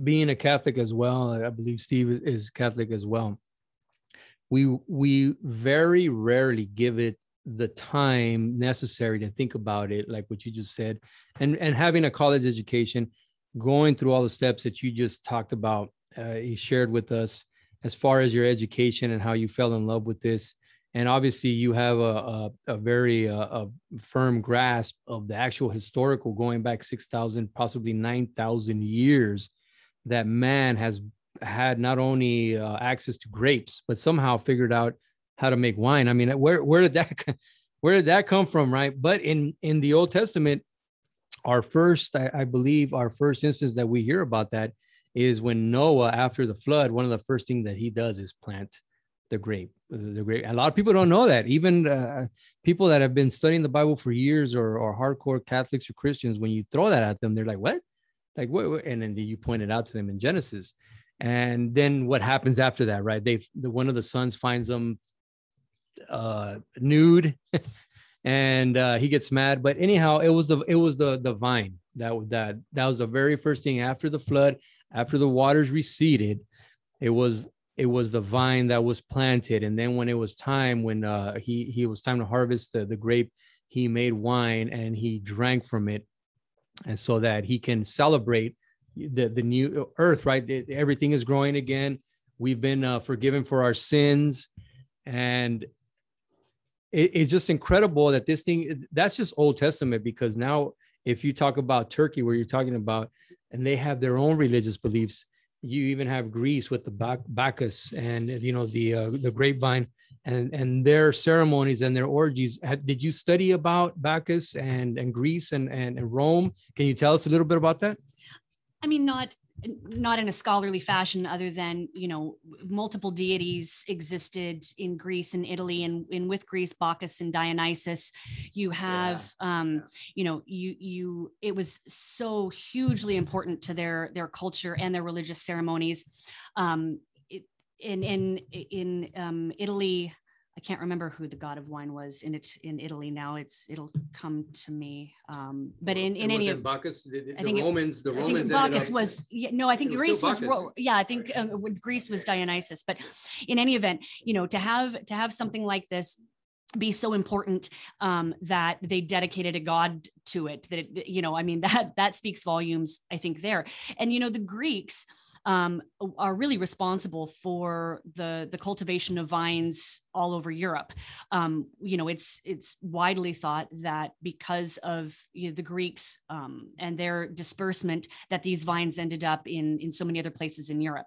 being a catholic as well i believe steve is catholic as well we we very rarely give it the time necessary to think about it like what you just said and and having a college education going through all the steps that you just talked about uh, you shared with us as far as your education and how you fell in love with this. And obviously you have a, a, a very uh, a firm grasp of the actual historical going back 6000 possibly 9000 years that man has had not only uh, access to grapes but somehow figured out how to make wine. I mean, where where did that where did that come from, right? But in in the Old Testament, our first, I, I believe, our first instance that we hear about that is when Noah, after the flood, one of the first things that he does is plant the grape. The grape. A lot of people don't know that. Even uh, people that have been studying the Bible for years, or or hardcore Catholics or Christians, when you throw that at them, they're like, "What?" Like what? And then you point it out to them in Genesis, and then what happens after that, right? They the one of the sons finds them uh, nude, and uh, he gets mad. But anyhow, it was the it was the the vine that that that was the very first thing after the flood, after the waters receded. It was it was the vine that was planted, and then when it was time, when uh, he he was time to harvest the, the grape, he made wine and he drank from it, and so that he can celebrate the the new earth. Right, it, everything is growing again. We've been uh, forgiven for our sins, and it, it's just incredible that this thing that's just Old Testament because now if you talk about Turkey, where you're talking about, and they have their own religious beliefs. You even have Greece with the Bacchus and you know the uh, the grapevine and and their ceremonies and their orgies. Did you study about Bacchus and and Greece and, and and Rome? Can you tell us a little bit about that? I mean, not not in a scholarly fashion other than you know multiple deities existed in greece and italy and, and with greece bacchus and dionysus you have yeah. um you know you you it was so hugely important to their their culture and their religious ceremonies um it, in in in um italy I can't remember who the god of wine was in it in Italy. Now it's it'll come to me. Um, but in in any Bacchus, the, the I think Romans, it, the Romans. Bacchus was yeah, no, I think Greece was, was yeah, I think uh, Greece was Dionysus. But in any event, you know, to have to have something like this be so important um, that they dedicated a god to it that it, you know i mean that that speaks volumes i think there and you know the greeks um, are really responsible for the the cultivation of vines all over Europe. Um, you know, it's it's widely thought that because of you know, the Greeks um, and their disbursement, that these vines ended up in in so many other places in Europe.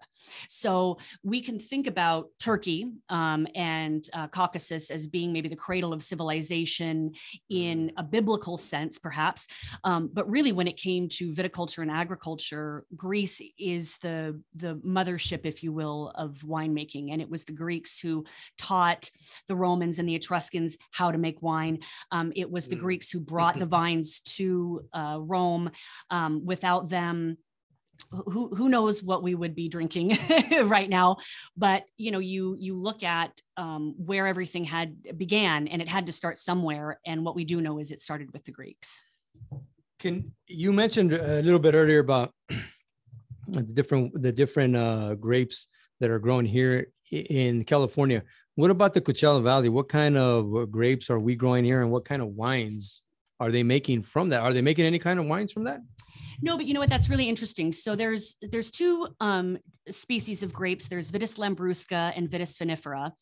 So we can think about Turkey um, and uh, Caucasus as being maybe the cradle of civilization in a biblical sense, perhaps. Um, but really, when it came to viticulture and agriculture, Greece is the the mothership, if you will, of winemaking, and it was the Greeks who taught taught the Romans and the Etruscans how to make wine. Um, it was the mm. Greeks who brought the vines to uh, Rome. Um, without them, who who knows what we would be drinking right now but you know you you look at um, where everything had began and it had to start somewhere and what we do know is it started with the greeks can you mentioned a little bit earlier about the different the different uh, grapes that are grown here in California. What about the Coachella Valley? What kind of uh, grapes are we growing here, and what kind of wines are they making from that? Are they making any kind of wines from that? No, but you know what? That's really interesting. So there's there's two um, species of grapes. There's Vitis lambrusca and Vitis vinifera.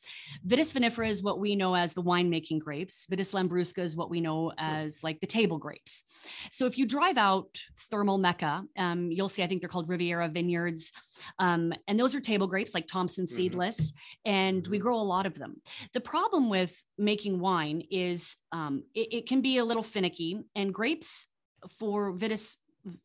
Vitis vinifera is what we know as the winemaking grapes. Vitis lambrusca is what we know as like the table grapes. So if you drive out Thermal Mecca, um, you'll see I think they're called Riviera Vineyards, um, and those are table grapes like Thompson mm-hmm. seedless, mm-hmm. and we grow a lot of them. The problem with making wine is um, it, it can be a little finicky, and grapes for Vitis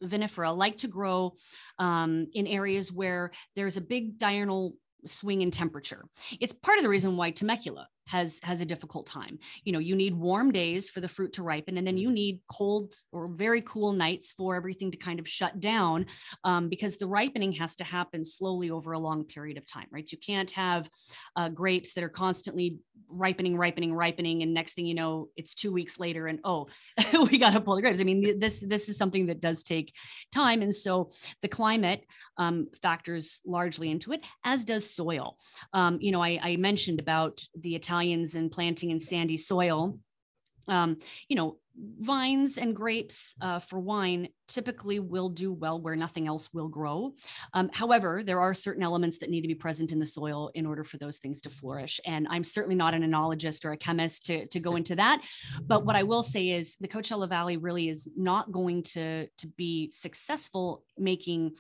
vinifera like to grow um, in areas where there's a big diurnal swing in temperature. It's part of the reason why Temecula has has a difficult time. You know, you need warm days for the fruit to ripen, and then you need cold or very cool nights for everything to kind of shut down, um, because the ripening has to happen slowly over a long period of time, right? You can't have uh, grapes that are constantly ripening, ripening, ripening, and next thing you know, it's two weeks later, and oh, we got to pull the grapes. I mean, this this is something that does take time, and so the climate um, factors largely into it, as does soil. Um, you know, I, I mentioned about the Italian Italians and planting in sandy soil. Um, you know, vines and grapes uh, for wine typically will do well where nothing else will grow. Um, however, there are certain elements that need to be present in the soil in order for those things to flourish. And I'm certainly not an enologist or a chemist to, to go into that. But what I will say is the Coachella Valley really is not going to, to be successful making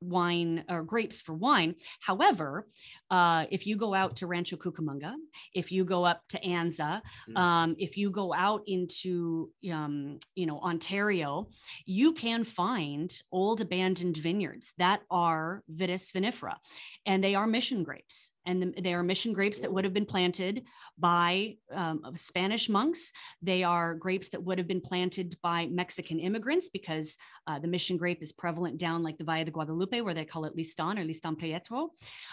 wine or grapes for wine. However, uh, if you go out to Rancho Cucamonga, if you go up to Anza, mm. um, if you go out into um, you know Ontario, you can find old abandoned vineyards that are Vitis vinifera, and they are mission grapes, and they are mission grapes that would have been planted by um, Spanish monks. They are grapes that would have been planted by Mexican immigrants because uh, the mission grape is prevalent down like the Valle de Guadalupe, where they call it Listan or Listan Prieto.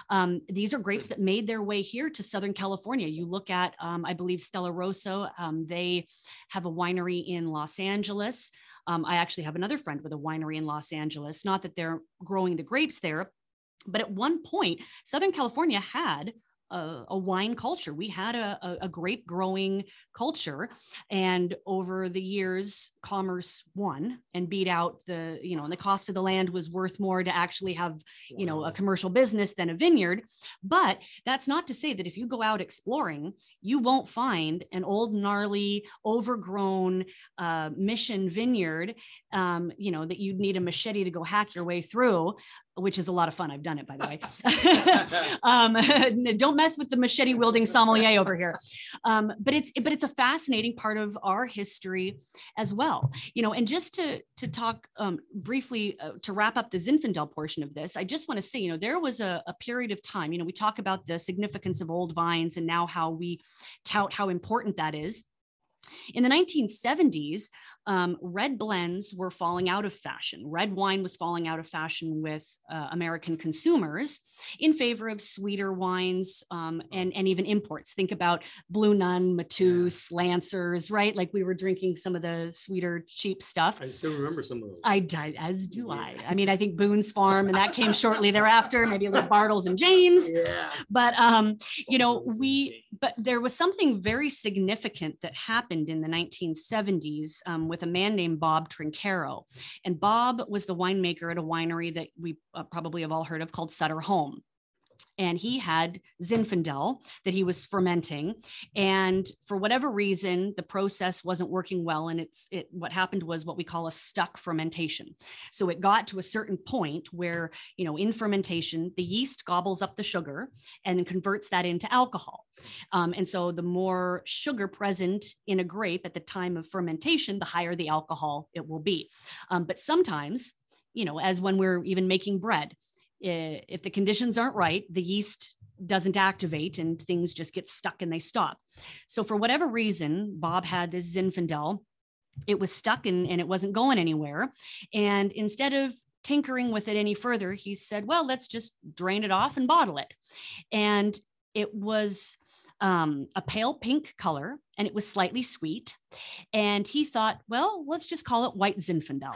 Um, these these are grapes that made their way here to Southern California. You look at, um, I believe, Stella Rosa, um, they have a winery in Los Angeles. Um, I actually have another friend with a winery in Los Angeles. Not that they're growing the grapes there, but at one point, Southern California had a, a, wine culture. We had a, a, a, grape growing culture. And over the years, commerce won and beat out the, you know, and the cost of the land was worth more to actually have, you know, a commercial business than a vineyard. But that's not to say that if you go out exploring, you won't find an old, gnarly, overgrown uh, mission vineyard, um, you know, that you'd need a machete to go hack your way through which is a lot of fun. I've done it, by the way. um, don't mess with the machete wielding sommelier over here. Um, but it's but it's a fascinating part of our history as well. You know, and just to to talk um, briefly uh, to wrap up the Zinfandel portion of this, I just want to say, you know, there was a, a period of time. You know, we talk about the significance of old vines and now how we tout how important that is. In the 1970s, um, red blends were falling out of fashion. Red wine was falling out of fashion with uh, American consumers in favor of sweeter wines um, and, and even imports. Think about Blue Nun, Mateus, yeah. Lancers, right? Like we were drinking some of the sweeter, cheap stuff. I still remember some of those. I died, as do yeah. I. I mean, I think Boone's Farm, and that came shortly thereafter, maybe a little Bartles and Jaymes. Yeah. But, um, you know, we, but there was something very significant that happened in the 1970s um, with with a man named Bob Trinchero. And Bob was the winemaker at a winery that we uh, probably have all heard of called Sutter Home and he had Zinfandel that he was fermenting. And for whatever reason, the process wasn't working well. And it's it what happened was what we call a stuck fermentation. So it got to a certain point where, you know, in fermentation, the yeast gobbles up the sugar and converts that into alcohol. Um, and so the more sugar present in a grape at the time of fermentation, the higher the alcohol it will be. Um, but sometimes, you know, as when we're even making bread, if the conditions aren't right, the yeast doesn't activate and things just get stuck and they stop. So, for whatever reason, Bob had this Zinfandel. It was stuck and, and it wasn't going anywhere. And instead of tinkering with it any further, he said, Well, let's just drain it off and bottle it. And it was um, a pale pink color and it was slightly sweet. And he thought, well, let's just call it white Zinfandel.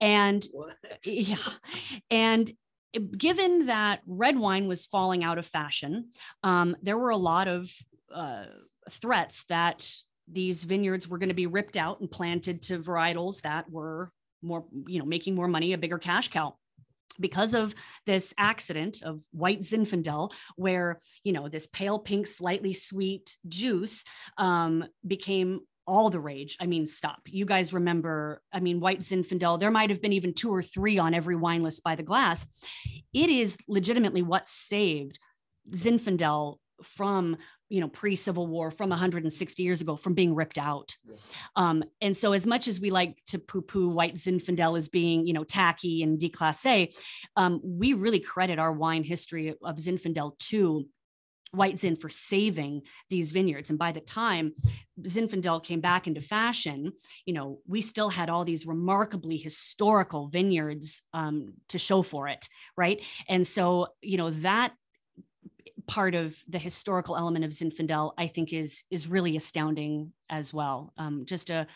And What? yeah. And given that red wine was falling out of fashion, um, there were a lot of uh, threats that these vineyards were going to be ripped out and planted to varietals that were more, you know, making more money, a bigger cash cow because of this accident of white Zinfandel, where you know this pale pink, slightly sweet juice um, became all the rage. I mean, stop. You guys remember? I mean, white Zinfandel. There might have been even two or three on every wine list by the glass. It is legitimately what saved Zinfandel from you know pre-civil war from 160 years ago from being ripped out Yeah. um, and so as much as we like to poo-poo white zinfandel as being you know tacky and declasse um, we really credit our wine history of zinfandel to white zin for saving these vineyards and by the time zinfandel came back into fashion you know we still had all these remarkably historical vineyards um, to show for it right and so you know that part of the historical element of Zinfandel, I think is is really astounding as well. Um, just a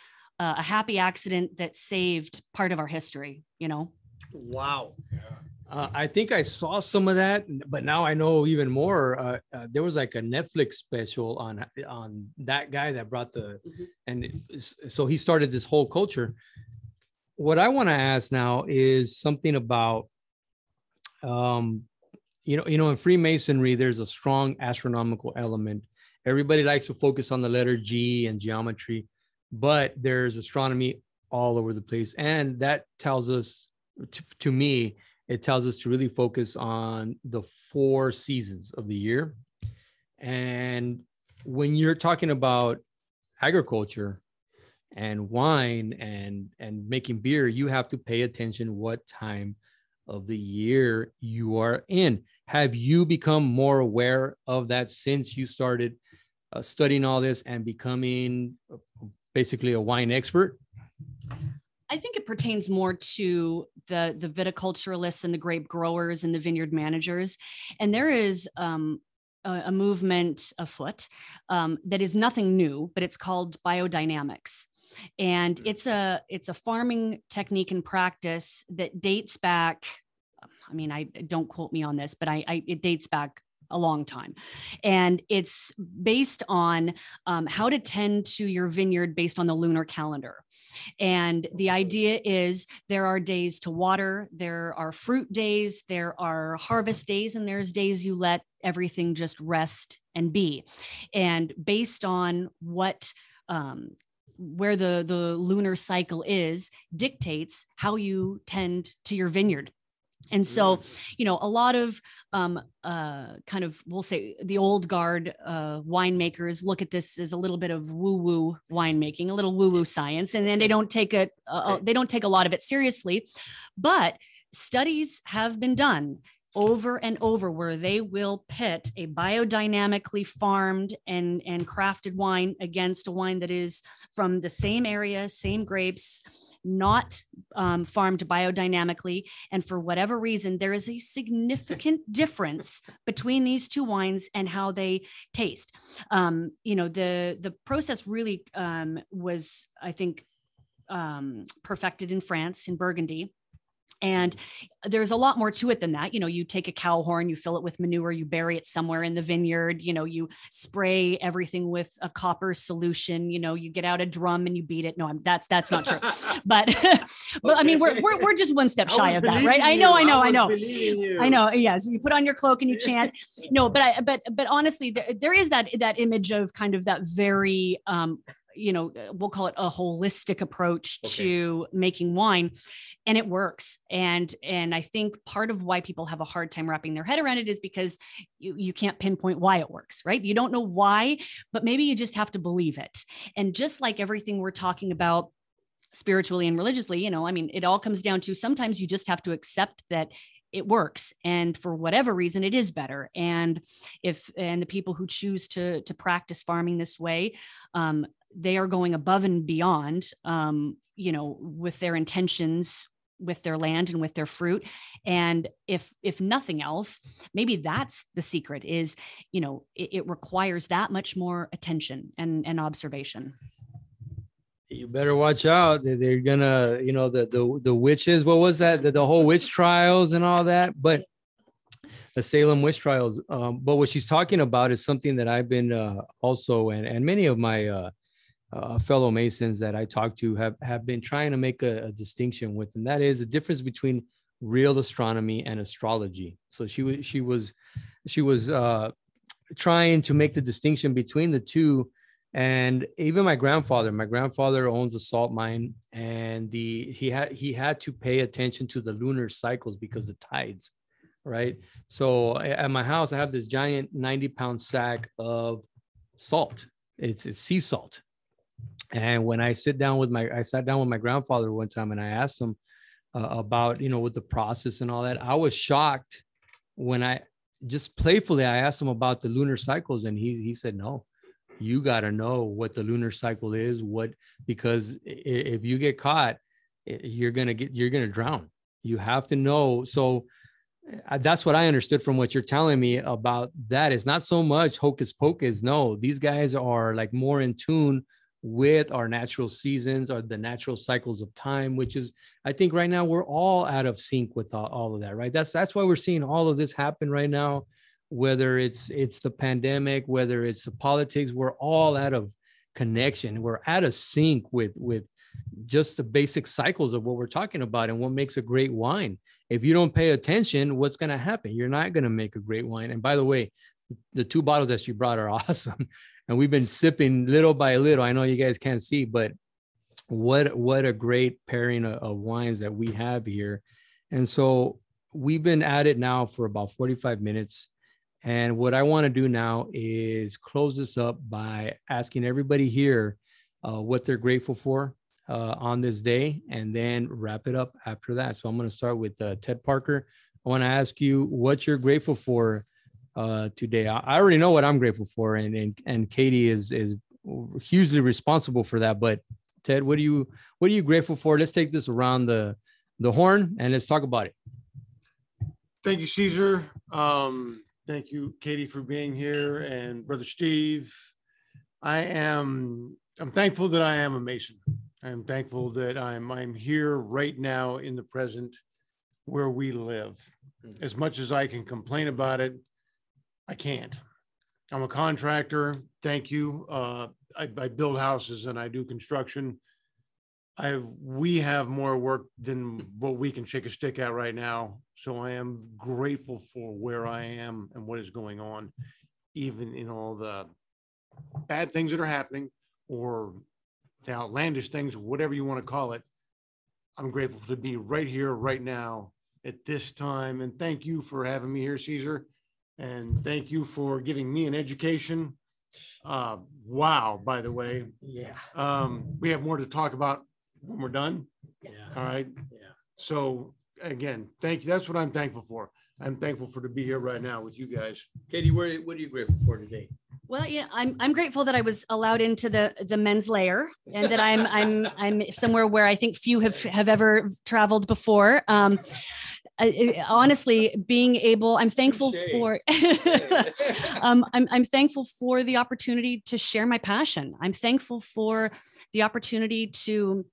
a happy accident that saved part of our history. You know. Wow. Uh, I think I saw some of that, but now I know even more. Uh, uh, there was like a Netflix special on on that guy that brought the, Mhm. and it's- so he started this whole culture. What I want to ask now is something about, um, you know, you know, in Freemasonry, there's a strong astronomical element. Everybody likes to focus on the letter G and geometry, but there's astronomy all over the place, and that tells us, to, to me, it tells us to really focus on the four seasons of the year. And when you're talking about agriculture and wine and and making beer, you have to pay attention what time of the year you are in. Have you become more aware of that since you started uh, studying all this and becoming uh, basically a wine expert? I think it pertains more to the the viticulturalists and the grape growers and the vineyard managers, and there is um, a, a movement afoot um, that is nothing new, but it's called biodynamics, and it's a it's a farming technique and practice that dates back. I mean, I don't quote me on this, but I, I it dates back a long time. And it's based on um, how to tend to your vineyard based on the lunar calendar. And the idea is there are days to water, there are fruit days, there are harvest days, and there's days you let everything just rest and be. And based on what um, where the the lunar cycle is dictates how you tend to your vineyard and so you know a lot of um, uh, kind of we'll say the old guard uh, winemakers look at this as a little bit of woo woo winemaking a little woo woo science and then they don't take it uh, they don't take a lot of it seriously. But studies have been done over and over where they will pit a biodynamically farmed and and crafted wine against a wine that is from the same area same grapes not um, farmed biodynamically and for whatever reason there is a significant difference between these two wines and how they taste. Um, you know the the process really um, was i think um, perfected in france in burgundy and there's a lot more to it than that. You know, you take a cow horn, you fill it with manure, you bury it somewhere in the vineyard, you know, you spray everything with a copper solution, you know, you get out a drum and you beat it. No, I'm, that's that's not true. But but I mean, we're, we're we're just one step shy of that, right? I know, I know, I know. I know. Yes, you put on your cloak and you chant. No, but I, but but honestly, there, there is that that image of kind of that very, um, you know, we'll call it a holistic approach Okay. to making wine, and it works. And and I think part of why people have a hard time wrapping their head around it is because you you can't pinpoint why it works, right? You don't know why, but maybe you just have to believe it. And just like everything we're talking about spiritually and religiously, you know, I mean, it all comes down to sometimes you just have to accept that it works and for whatever reason it is better and if and the people who choose to to practice farming this way um, they are going above and beyond um, you know with their intentions with their land and with their fruit. And if if nothing else maybe that's the secret is you know it, it requires that much more attention and and observation. You better watch out. They're gonna you know the the, the witches what was that? The, the whole witch trials and all that but the salem witch trials um, but what she's talking about is something that i've been uh, also and and many of my uh, uh, fellow Masons that I talked to have, have been trying to make a, a, distinction with, and that is the difference between real astronomy and astrology. So she was she was she was uh, trying to make the distinction between the two. And even my grandfather, my grandfather owns a salt mine, and the he had he had to pay attention to the lunar cycles because the tides, right? So at my house, I have this giant 90 pound sack of salt. It's, it's sea salt, and when I sit down with my, I sat down with my grandfather one time and I asked him uh, about, you know, with the process and all that. I was shocked when I just playfully I asked him about the lunar cycles, and he he said, "No, you got to know what the lunar cycle is. What because if you get caught, you're gonna get you're gonna drown. You have to know. So." Uh, that's what I understood from what you're telling me about that. It's not so much hocus pocus. No, these guys are like more in tune with our natural seasons or the natural cycles of time which is i think right now we're all out of sync with all, all, of that right? That's that's why we're seeing all of this happen right now whether it's it's the pandemic whether it's the politics we're all out of connection. We're out of sync with with just the basic cycles of what we're talking about and what makes a great wine. If you don't pay attention what's going to happen? You're not going to make a great wine. And by the way the two bottles that you brought are awesome and we've been sipping little by little. I know you guys can't see, but what what a great pairing of, of wines that we have here. And so we've been at it now for about 45 minutes. And what I want to do now is close this up by asking everybody here uh, what they're grateful for uh, on this day and then wrap it up after that. So I'm going to start with uh, Ted Parker. I want to ask you what you're grateful for uh, today. I, I already know what I'm grateful for, and and and Katie is is hugely responsible for that. But Ted, what are you what are you grateful for? Let's take this around the the horn and let's talk about it. Thank you, Caesar. Um, thank you, Katie, for being here, and Brother Steve. I am I'm thankful that I am a Mason. I'm thankful that I'm I'm here right now in the present where we live. Hmm. As much as I can complain about it, I can't. I'm a contractor. Thank you. Uh, I, I build houses and I do construction. I we have more work than what we can shake a stick at right now. So I am grateful for where I am and what is going on, even in all the bad things that are happening or the outlandish things, whatever you want to call it. I'm grateful to be right here, right now, at this time. And thank you for having me here, Caesar. And thank you for giving me an education. Uh, wow, by the way. Yeah. Um, we have more to talk about when we're done. Yeah. All right. Yeah. So again, thank you. That's what I'm thankful for. I'm thankful for to be here right now with you guys. Katie, what are, what are you grateful for today? Well, yeah, I'm I'm grateful that I was allowed into the the men's layer and that I'm I'm I'm somewhere where I think few have have ever traveled before. Um, honestly being able i'm thankful for um, I'm, I'm thankful for the opportunity to share my passion. I'm thankful for the opportunity to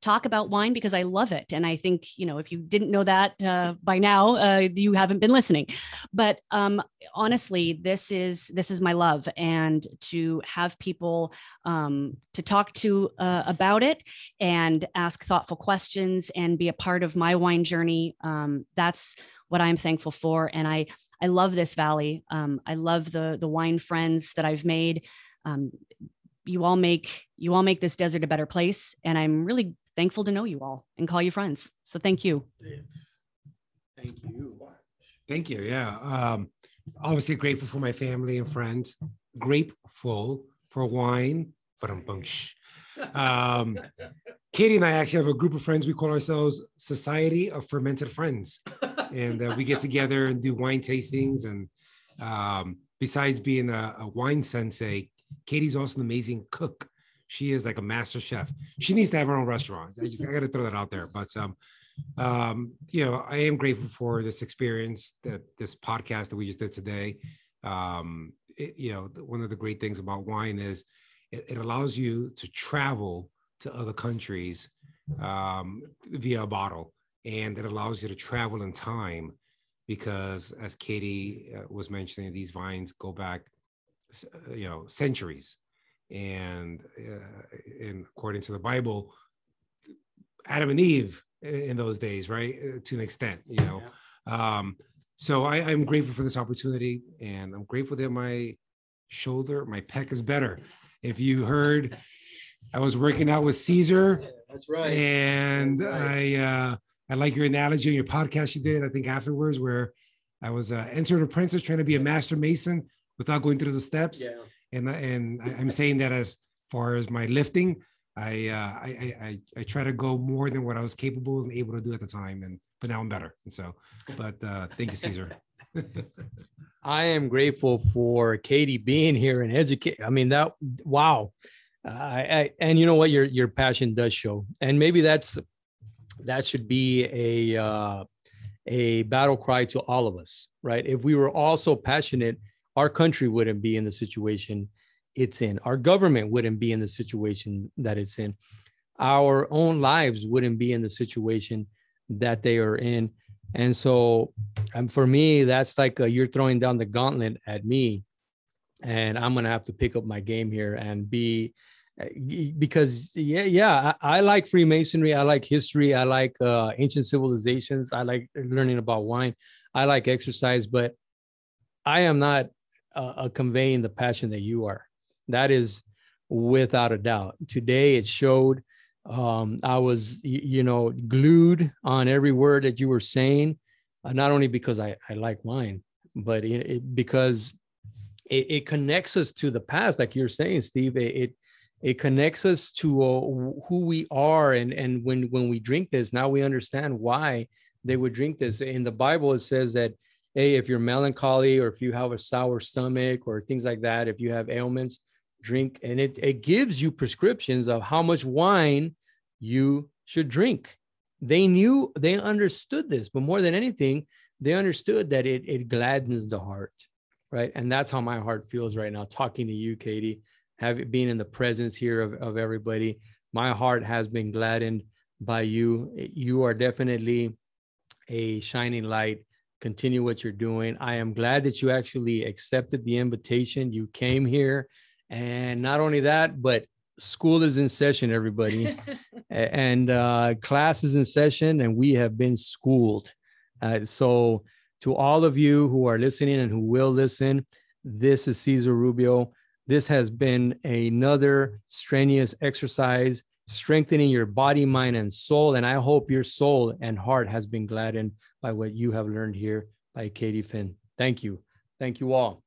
talk about wine because I love it. And I think, you know, if you didn't know that uh, by now, uh, you haven't been listening. But um, honestly, this is this is my love, and to have people um, to talk to uh, about it and ask thoughtful questions and be a part of my wine journey. Um, that's what I'm thankful for, and I I love this valley. Um, I love the the wine friends that I've made. Um, you all make you all make this desert a better place and i'm really thankful to know you all and call you friends. So thank you. Thank you. Thank you. Yeah. Um, obviously grateful for my family and friends. Grateful for wine, but I'm bunch. Um, Katie and I actually have a group of friends. We call ourselves Society of Fermented Friends, and uh, we get together and do wine tastings. And um, besides being a, a wine sensei, Katie's also an amazing cook. She is like a master chef. She needs to have her own restaurant. I just I got to throw that out there. But um, um, you know, I am grateful for this experience that this podcast that we just did today. Um, it, you know, one of the great things about wine is it, it allows you to travel to other countries um, via a bottle, and it allows you to travel in time because, as Katie uh, was mentioning, these vines go back, uh, you know, centuries, and uh, and according to the Bible, Adam and Eve in those days, right, uh, to an extent, you know. Yeah. Um, so I, I'm grateful for this opportunity, and I'm grateful that my shoulder, my pec is better. If you heard, I was working out with Caesar. Yeah, that's right. And that's right. I uh, I like your analogy on your podcast you did, I think afterwards, where I was uh, entered apprentice trying to be a master mason without going through the steps. Yeah. And and I'm saying that as far as my lifting, I, uh, I, I I try to go more than what I was capable and able to do at the time, and but now I'm better. And so, but uh, thank you, Caesar. I am grateful for Katie being here and educate. I mean that wow, I, I and you know what your your passion does show, and maybe that's that should be a uh, a battle cry to all of us, right? If we were all so passionate, our country wouldn't be in the situation it's in. Our government wouldn't be in the situation that it's in. Our own lives wouldn't be in the situation that they are in. And so, um, for me, that's like a, you're throwing down the gauntlet at me, and I'm gonna have to pick up my game here and be because yeah yeah I, I, like freemasonry i like history i like uh, ancient civilizations i like learning about wine i like exercise but i am not uh, uh, conveying the passion that you are. That is without a doubt. Today it showed um, i was you know glued on every word that you were saying uh, not only because i, I like wine but it, it, because it, it, connects us to the past like you're saying steve it it connects us to uh, who we are and and when when we drink this. Now we understand why they would drink this. In the bible it says that hey if you're melancholy or if you have a sour stomach or things like that if you have ailments drink and it, it gives you prescriptions of how much wine you should drink they knew they understood this but more than anything they understood that it, it gladdens the heart right and that's how my heart feels right now talking to you katie having been in the presence here of, of everybody. My heart has been gladdened by you. You are definitely a shining light. Continue what you're doing. I am glad that you actually accepted the invitation. You came here. And not only that, but school is in session, everybody. and uh, class is in session, and we have been schooled. Uh, so, to all of you who are listening and who will listen, this is Caesar Rubio. This has been another strenuous exercise, strengthening your body, mind, and soul. And I hope your soul and heart has been gladdened by what you have learned here by Katie Finn. Thank you. Thank you all.